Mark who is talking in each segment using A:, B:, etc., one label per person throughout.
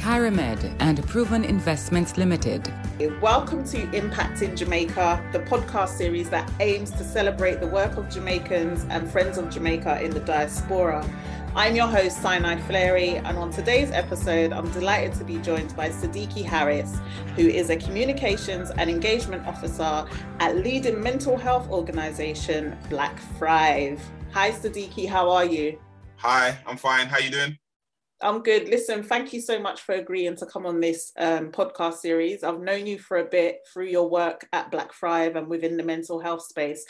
A: Kyramed, and Proven Investments Limited.
B: Welcome to Impacting Jamaica, the podcast series that aims to celebrate the work of Jamaicans and friends of Jamaica in the diaspora. I'm your host, Sinai Flary, and on today's episode, I'm delighted to be joined by Siddiqui Harris, who is a communications and engagement officer at leading mental health organization Black Thrive. Hi, Siddiqui, how are you?
C: Hi, I'm fine. How are you doing?
B: I'm good. Listen, thank you so much for agreeing to come on this um, podcast series. I've known you for a bit through your work at Black Thrive and within the mental health space.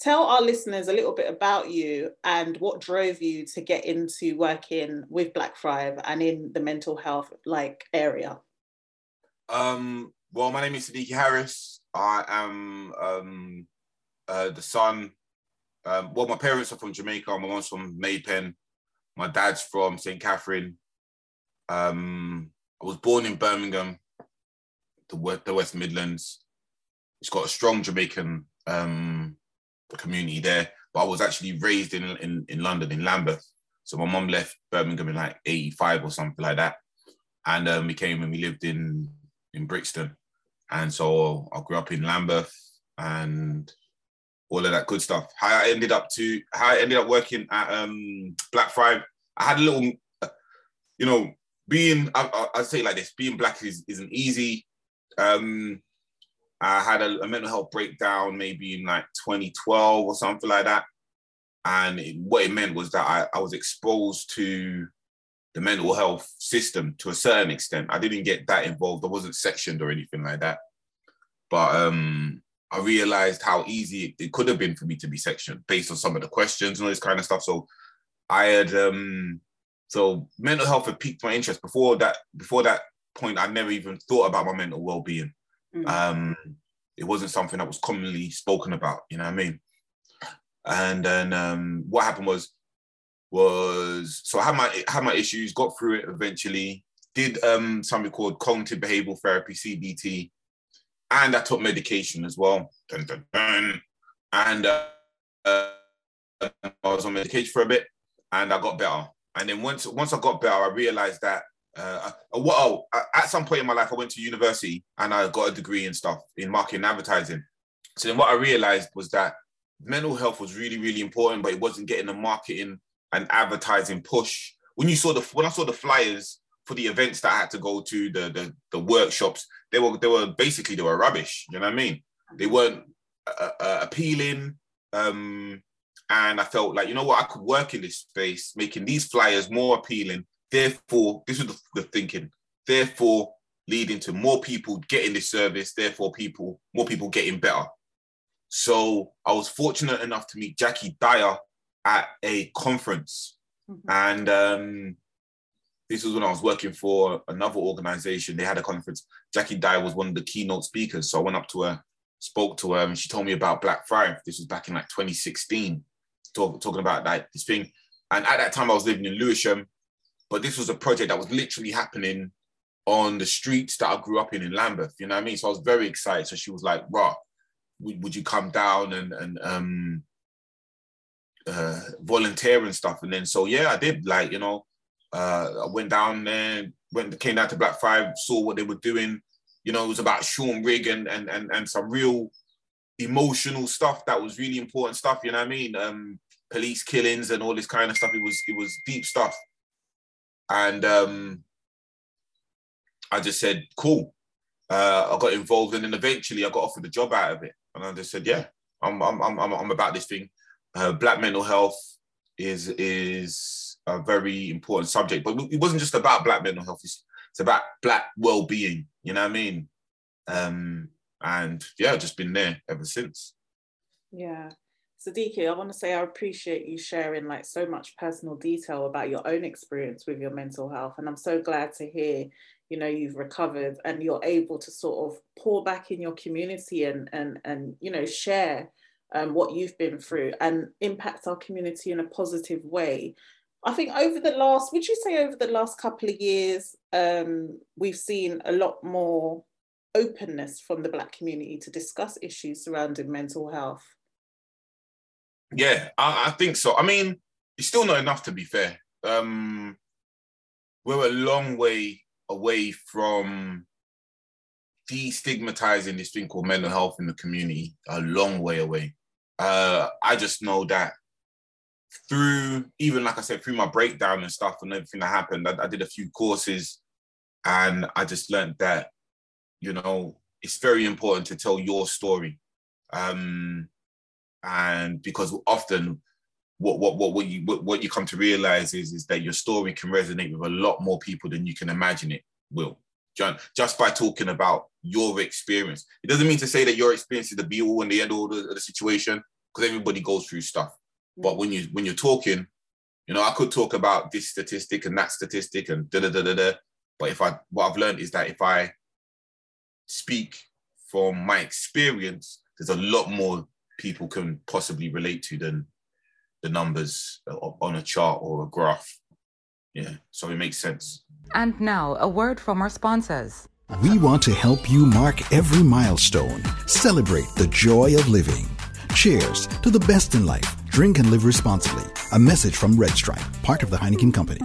B: Tell our listeners a little bit about you and what drove you to get into working with Black Thrive and in the mental health like area.
C: Um, well, my name is Siddiqui Harris. I am um, uh, the son. Um, well, my parents are from Jamaica. My mom's from May Pen my dad's from St. Catherine. Um, I was born in Birmingham, the West, the West Midlands. It's got a strong Jamaican um, community there, but I was actually raised in, in, in London, in Lambeth. So my mom left Birmingham in like 85 or something like that. And um, we came and we lived in, in Brixton. And so I grew up in Lambeth and all of that good stuff. How I ended up to how I ended up working at um, Black Thrive. I had a little, you know, being I, I, say like this: being black is isn't easy. Um, I had a, a, mental health breakdown maybe in like 2012 or something like that, and it, what it meant was that I, I was exposed to the mental health system to a certain extent. I didn't get that involved. I wasn't sectioned or anything like that, but um, I realized how easy it could have been for me to be sectioned based on some of the questions and all this kind of stuff. So I had um so mental health had piqued my interest before that before that point I never even thought about my mental well-being. Mm-hmm. Um it wasn't something that was commonly spoken about, you know what I mean? And then um what happened was was so I had my had my issues, got through it eventually, did um something called cognitive behavioral therapy, CBT, and I took medication as well. Dun, dun, dun. And uh, uh, I was on medication for a bit, and I got better. And then once once I got better, I realized that uh, well, oh, at some point in my life, I went to university and I got a degree in stuff in marketing and advertising. So then what I realized was that mental health was really, really important, but it wasn't getting the marketing and advertising push. When you saw the when I saw the flyers for the events that I had to go to, the the, the workshops, they were they were basically they were rubbish. You know what I mean? They weren't uh, uh, appealing. Um, and I felt like you know what I could work in this space, making these flyers more appealing. Therefore, this was the, the thinking. Therefore, leading to more people getting this service. Therefore, people more people getting better. So I was fortunate enough to meet Jackie Dyer at a conference, mm-hmm. and um, this was when I was working for another organization. They had a conference. Jackie Dyer was one of the keynote speakers. So I went up to her, spoke to her, and she told me about Black Thrive. This was back in like 2016, talk, talking about like this thing. And at that time, I was living in Lewisham, but this was a project that was literally happening on the streets that I grew up in in Lambeth. You know what I mean? So I was very excited. So she was like, "Raw, would, would you come down and and um, uh, volunteer and stuff?" And then so yeah, I did. Like you know, uh, I went down there, went came down to Black Thrive, saw what they were doing. You know, it was about Sean Rigg and and and, and some real emotional stuff that was really important stuff. You know what I mean? Um, police killings and all this kind of stuff. It was it was deep stuff, and um, I just said, "Cool." Uh, I got involved, and then eventually I got offered a job out of it, and I just said, "Yeah, I'm I'm I'm I'm about this thing." Uh, black mental health is is a very important subject. But it wasn't just about black mental health. It's, about black well-being. You know what I mean? Um, and yeah, just been there ever since.
B: Yeah. Siddiqui, I want to say I appreciate you sharing like so much personal detail about your own experience with your mental health. And I'm so glad to hear, you know you've recovered and you're able to sort of pour back in your community and and and you know share um, what you've been through and impact our community in a positive way i think over the last would you say over the last couple of years um, we've seen a lot more openness from the black community to discuss issues surrounding mental health?
C: Yeah i, I think so. I mean it's still not enough to be fair. Um, we're a long way away from destigmatizing this thing called mental health in the community a long way away. Uh, I just know that through even like I said, through my breakdown and stuff and everything that happened, I, I did a few courses and I just learned that, you know, it's very important to tell your story. Um, and because often what what what what you what, what you come to realize is is that your story can resonate with a lot more people than you can imagine it will. John, just by talking about your experience. It doesn't mean to say that your experience is the be all and the end all of the, the situation, because everybody goes through stuff. But mm. when you when you're talking, you know, I could talk about this statistic and that statistic and da da da da da. But if I what I've learned is that if I speak from my experience, there's a lot more people can possibly relate to than the numbers on a chart or a graph. Yeah, so it makes sense.
A: And now, a word from our sponsors.
D: We want to help you mark every milestone, celebrate the joy of living. Cheers to the best in life. Drink and live responsibly. A message from Red Stripe, part of the Heineken Company.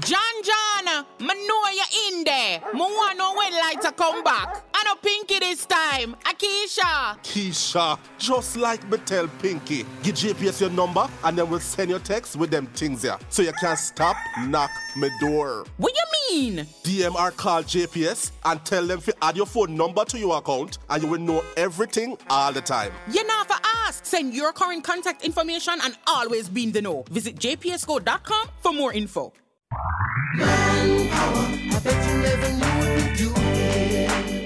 E: John John, I know you're in there. I want to know when lights are come back. I Pinky this time. Akisha.
F: Keisha, just like me tell Pinky, give JPS your number and then we'll send your text with them things here. So you can't stop, knock me door.
E: What you mean?
F: DMR call JPS and tell them to add your phone number to your account and you will know everything all the time.
E: You know for ask. Send your current contact information and always be in the know. Visit jpsco.com for more info.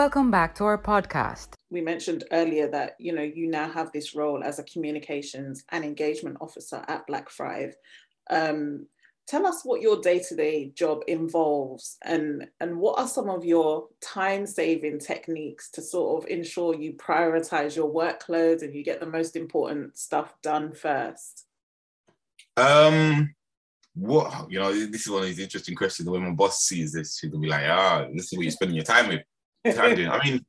A: Welcome back to our podcast.
B: We mentioned earlier that you know you now have this role as a communications and engagement officer at Black Thrive. Um, tell us what your day-to-day job involves and and what are some of your time-saving techniques to sort of ensure you prioritize your workload and you get the most important stuff done first.
C: Um, what you know, this is one of these interesting questions. When my boss sees this, she'll be like, "Ah, this is what you're spending your time with." I mean,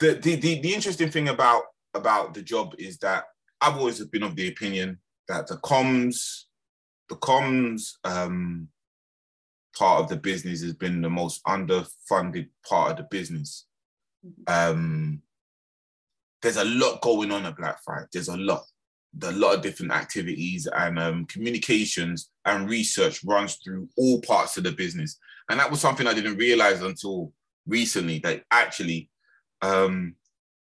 C: the, the the the interesting thing about about the job is that I've always been of the opinion that the comms, the comms um, part of the business has been the most underfunded part of the business. Um, there's a lot going on at Black Thrive. There's a lot a lot of different activities and um, communications and research runs through all parts of the business. And that was something I didn't realize until recently that actually um,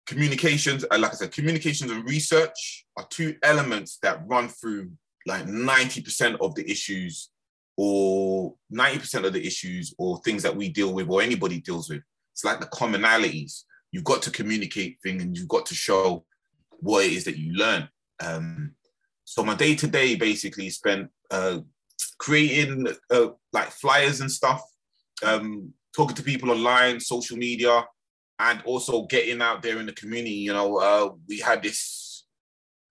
C: communications, uh, like I said, communications and research are two elements that run through like 90% of the issues or 90% of the issues or things that we deal with or anybody deals with. It's like the commonalities. You've got to communicate things and you've got to show what it is that you learn. Um, so my day to day basically spent uh, creating uh, like flyers and stuff, um, talking to people online, social media, and also getting out there in the community. You know, uh, we had this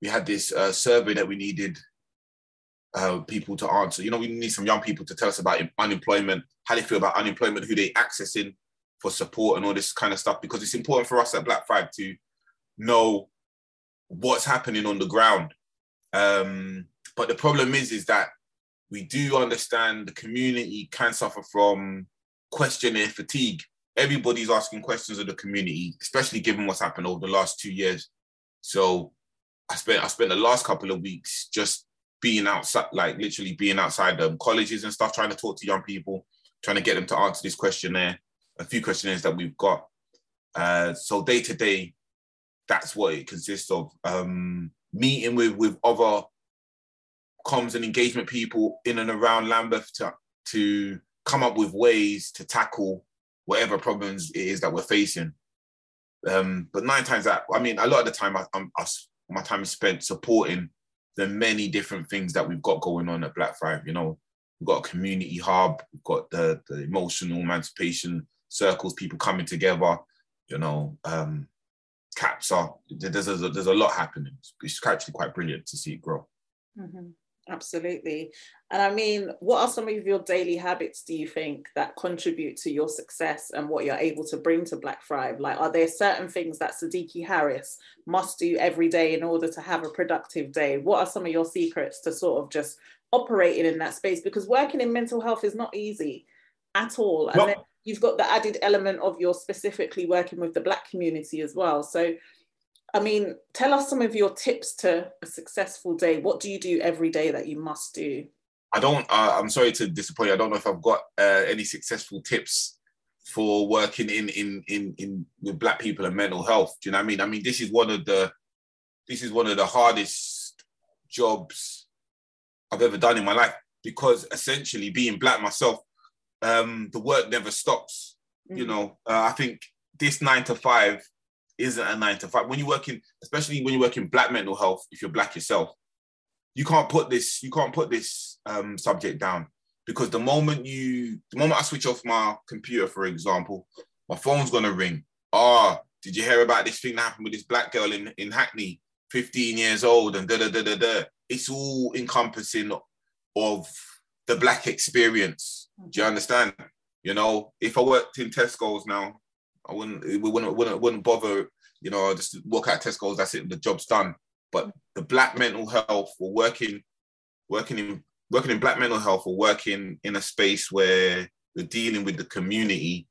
C: we had this uh, survey that we needed uh, people to answer. You know, we need some young people to tell us about unemployment, how they feel about unemployment, who they accessing for support, and all this kind of stuff. Because it's important for us at Black Thrive to know what's happening on the ground. Um, but the problem is, is that we do understand the community can suffer from questionnaire fatigue. Everybody's asking questions of the community, especially given what's happened over the last two years. So I spent I spent the last couple of weeks just being outside, like literally being outside um, colleges and stuff, trying to talk to young people, trying to get them to answer this questionnaire, a few questionnaires that we've got. Uh, so day to day, that's what it consists of. Um, meeting with with other comms and engagement people in and around Lambeth to to come up with ways to tackle whatever problems it is that we're facing. Um, but nine times that, I mean, a lot of the time, I, I, my time is spent supporting the many different things that we've got going on at Black Thrive. You know, we've got a community hub, we've got the, the emotional emancipation circles, people coming together. You know, um, CAPSA. There's a, there's a lot happening. It's actually quite brilliant to see it grow.
B: Mm-hmm. Absolutely. And I mean, what are some of your daily habits do you think that contribute to your success and what you're able to bring to Black Thrive? Like, are there certain things that Siddiqui Harris must do every day in order to have a productive day? What are some of your secrets to sort of just operating in that space? Because working in mental health is not easy at all. And then you've got the added element of you're specifically working with the Black community as well. So, I mean, tell us some of your tips to a successful day. What do you do every day that you must do?
C: I don't. Uh, I'm sorry to disappoint you. I don't know if I've got uh, any successful tips for working in in in in with Black people and mental health. Do you know what I mean? I mean, this is one of the this is one of the hardest jobs I've ever done in my life because essentially being Black myself, um, the work never stops. Mm-hmm. You know, uh, I think this nine to five isn't a nine to five. When you work in, especially when you work in black mental health, if you're black yourself, you can't put this, you can't put this um, subject down because the moment you, the moment I switch off my computer, for example, my phone's gonna ring. Ah, oh, did you hear about this thing that happened with this black girl in, in Hackney, 15 years old, and da da da da da. It's all encompassing of the black experience. Do you understand? You know, if I worked in Tesco's now, I wouldn't, we wouldn't, wouldn't, wouldn't bother, you know, I just walk out Tesco's, that's it, the job's done. But the black mental health or working, working in, working in black mental health or working in a space where you're dealing with the community,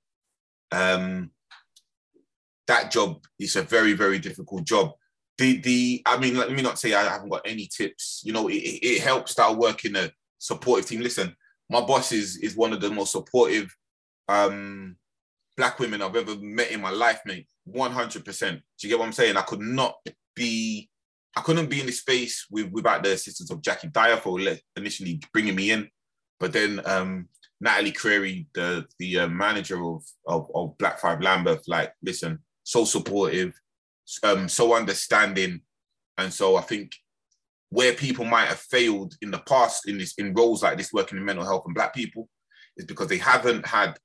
C: um, that job is a very, very difficult job. The, the, I mean, let me not say I haven't got any tips. You know, it, it helps that I work in a supportive team. Listen, my boss is is one of the most supportive um black women I've ever met in my life, mate. 100%. Do you get what I'm saying? I could not be, I couldn't be in this space with, without the assistance of Jackie Dyer for initially bringing me in. But then um, Natalie Creary, the the uh, manager of, of, of Black Thrive Lambeth, like, listen, so supportive, um, so understanding. And so I think where people might have failed in the past in this in roles like this, working in mental health and black people, is because they haven't had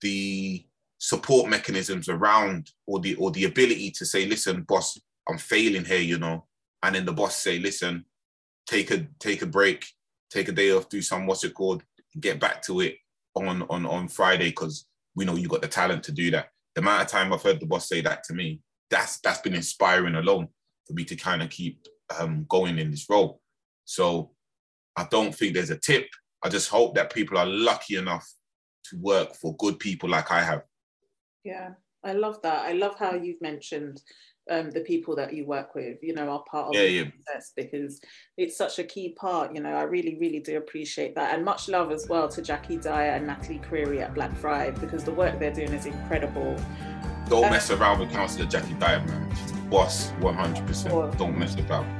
C: the support mechanisms around or the or the ability to say, listen, boss, I'm failing here, you know. And then the boss say, listen, take a take a break, take a day off, do some what's it called, get back to it on on on Friday because we know you got the talent to do that. The amount of time I've heard the boss say that to me, that's that's been inspiring alone for me to kind of keep um, going in this role. So I don't think there's a tip. I just hope that people are lucky enough to work for good people like I have.
B: Yeah, I love that. I love how you've mentioned um, the people that you work with, you know, are part of yeah, the yeah. process because it's such a key part. You know, I really, really do appreciate that. And much love as well to Jackie Dyer and Natalie Creary at Black Thrive because the work they're doing is incredible.
C: Don't um, mess around with Councillor Jackie Dyer, man. She's boss 100%. Don't mess about.